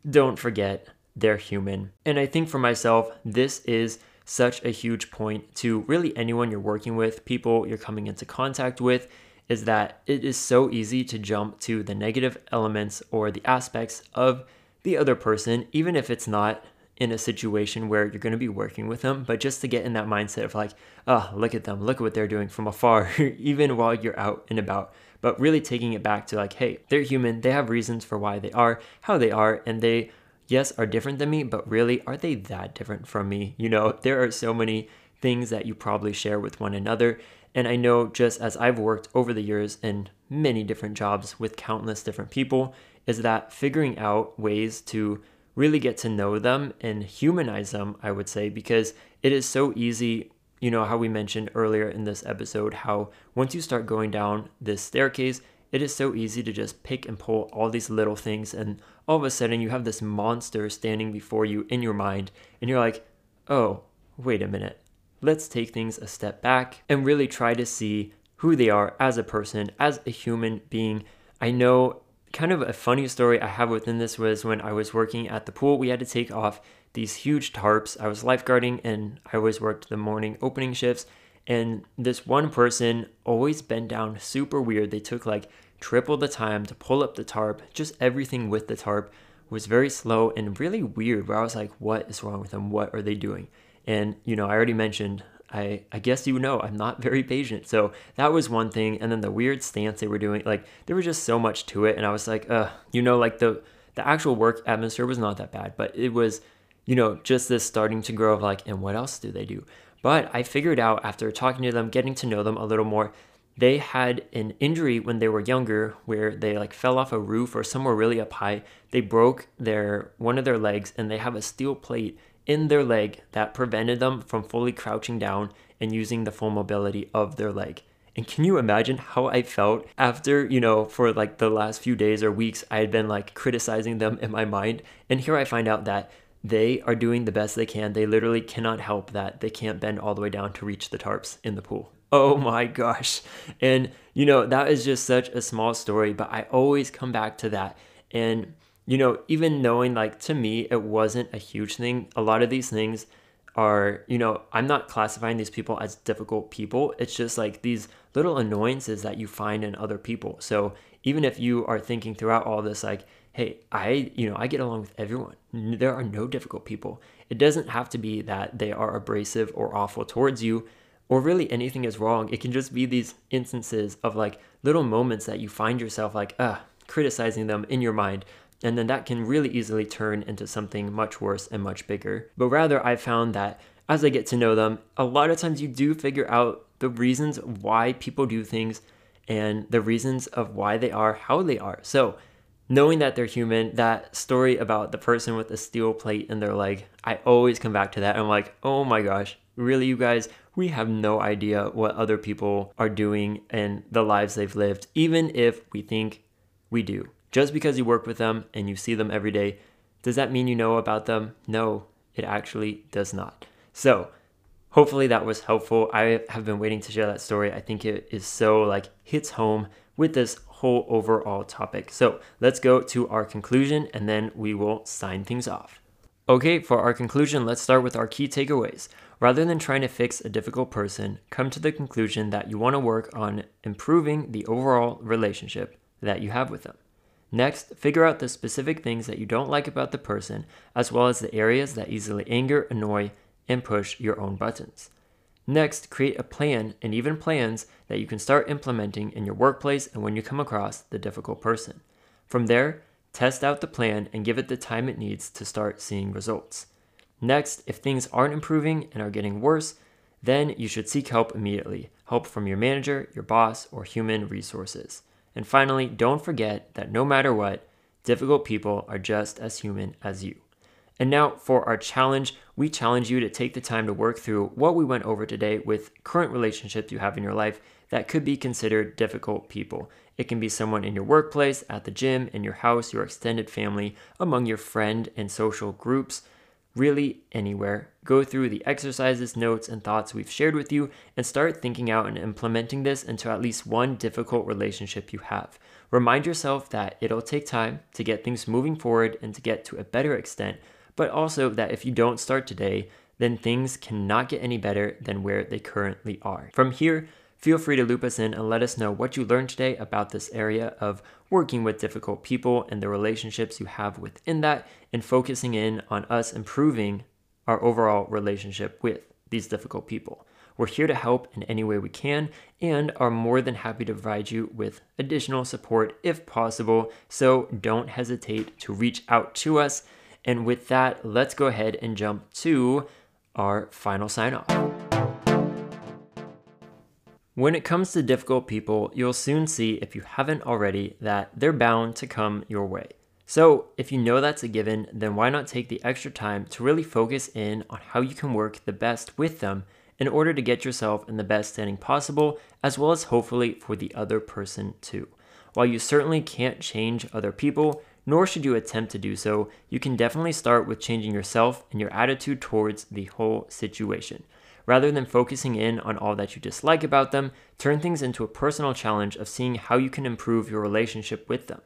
don't forget they're human. And I think for myself, this is such a huge point to really anyone you're working with, people you're coming into contact with, is that it is so easy to jump to the negative elements or the aspects of the other person, even if it's not in a situation where you're going to be working with them, but just to get in that mindset of like, oh, look at them, look at what they're doing from afar, <laughs> even while you're out and about. But really taking it back to like, hey, they're human, they have reasons for why they are, how they are, and they, yes, are different than me, but really, are they that different from me? You know, <laughs> there are so many things that you probably share with one another. And I know just as I've worked over the years in many different jobs with countless different people, is that figuring out ways to really get to know them and humanize them, I would say, because it is so easy. You know, how we mentioned earlier in this episode, how once you start going down this staircase, it is so easy to just pick and pull all these little things, and all of a sudden you have this monster standing before you in your mind, and you're like, oh, wait a minute. Let's take things a step back and really try to see who they are as a person, as a human being. I know kind of a funny story I have within this was when I was working at the pool, we had to take off these huge tarps. I was lifeguarding and I always worked the morning opening shifts. And this one person always bent down super weird. They took like triple the time to pull up the tarp. Just everything with the tarp was very slow and really weird. Where I was like, what is wrong with them? What are they doing? And, you know, I already mentioned I, I guess you know I'm not very patient. So that was one thing. And then the weird stance they were doing, like there was just so much to it. And I was like, uh, you know, like the the actual work atmosphere was not that bad, but it was, you know, just this starting to grow of like, and what else do they do? But I figured out after talking to them, getting to know them a little more, they had an injury when they were younger where they like fell off a roof or somewhere really up high. They broke their one of their legs and they have a steel plate in their leg that prevented them from fully crouching down and using the full mobility of their leg. And can you imagine how I felt after, you know, for like the last few days or weeks, I had been like criticizing them in my mind. And here I find out that they are doing the best they can. They literally cannot help that they can't bend all the way down to reach the tarps in the pool. Oh my gosh. And, you know, that is just such a small story, but I always come back to that. And you know, even knowing like to me, it wasn't a huge thing. A lot of these things are, you know, I'm not classifying these people as difficult people. It's just like these little annoyances that you find in other people. So even if you are thinking throughout all this, like, hey, I, you know, I get along with everyone. There are no difficult people. It doesn't have to be that they are abrasive or awful towards you or really anything is wrong. It can just be these instances of like little moments that you find yourself like, ah, criticizing them in your mind and then that can really easily turn into something much worse and much bigger. But rather, I found that as I get to know them, a lot of times you do figure out the reasons why people do things and the reasons of why they are how they are. So, knowing that they're human, that story about the person with the steel plate in their leg, I always come back to that. I'm like, oh my gosh, really, you guys? We have no idea what other people are doing and the lives they've lived, even if we think we do. Just because you work with them and you see them every day, does that mean you know about them? No, it actually does not. So, hopefully that was helpful. I have been waiting to share that story. I think it is so like hits home with this whole overall topic. So, let's go to our conclusion and then we will sign things off. Okay, for our conclusion, let's start with our key takeaways. Rather than trying to fix a difficult person, come to the conclusion that you want to work on improving the overall relationship that you have with them. Next, figure out the specific things that you don't like about the person, as well as the areas that easily anger, annoy, and push your own buttons. Next, create a plan and even plans that you can start implementing in your workplace and when you come across the difficult person. From there, test out the plan and give it the time it needs to start seeing results. Next, if things aren't improving and are getting worse, then you should seek help immediately help from your manager, your boss, or human resources. And finally, don't forget that no matter what, difficult people are just as human as you. And now for our challenge, we challenge you to take the time to work through what we went over today with current relationships you have in your life that could be considered difficult people. It can be someone in your workplace, at the gym, in your house, your extended family, among your friend and social groups really anywhere. Go through the exercises, notes, and thoughts we've shared with you and start thinking out and implementing this into at least one difficult relationship you have. Remind yourself that it'll take time to get things moving forward and to get to a better extent, but also that if you don't start today, then things cannot get any better than where they currently are. From here, feel free to loop us in and let us know what you learned today about this area of working with difficult people and the relationships you have within that, and focusing in on us improving our overall relationship with these difficult people. We're here to help in any way we can and are more than happy to provide you with additional support if possible. So don't hesitate to reach out to us. And with that, let's go ahead and jump to our final sign off. When it comes to difficult people, you'll soon see, if you haven't already, that they're bound to come your way. So, if you know that's a given, then why not take the extra time to really focus in on how you can work the best with them in order to get yourself in the best standing possible, as well as hopefully for the other person too. While you certainly can't change other people, nor should you attempt to do so, you can definitely start with changing yourself and your attitude towards the whole situation. Rather than focusing in on all that you dislike about them, turn things into a personal challenge of seeing how you can improve your relationship with them.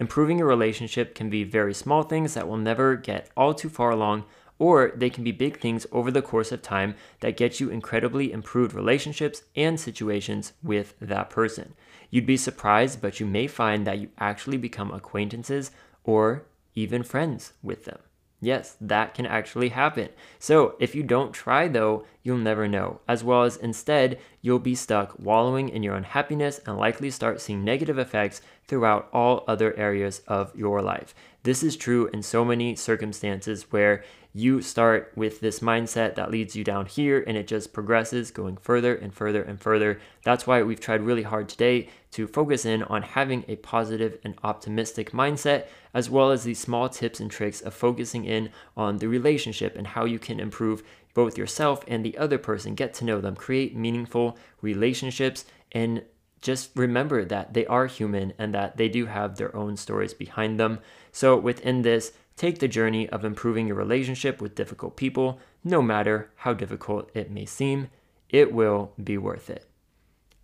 Improving your relationship can be very small things that will never get all too far along, or they can be big things over the course of time that get you incredibly improved relationships and situations with that person. You'd be surprised, but you may find that you actually become acquaintances or even friends with them. Yes, that can actually happen. So, if you don't try though, you'll never know, as well as instead, you'll be stuck wallowing in your unhappiness and likely start seeing negative effects throughout all other areas of your life. This is true in so many circumstances where you start with this mindset that leads you down here and it just progresses going further and further and further. That's why we've tried really hard today to focus in on having a positive and optimistic mindset, as well as these small tips and tricks of focusing in on the relationship and how you can improve both yourself and the other person, get to know them, create meaningful relationships, and just remember that they are human and that they do have their own stories behind them. So, within this, Take the journey of improving your relationship with difficult people, no matter how difficult it may seem. It will be worth it.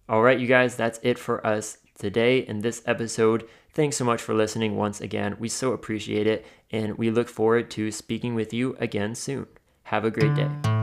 All right, you guys, that's it for us today in this episode. Thanks so much for listening once again. We so appreciate it, and we look forward to speaking with you again soon. Have a great day.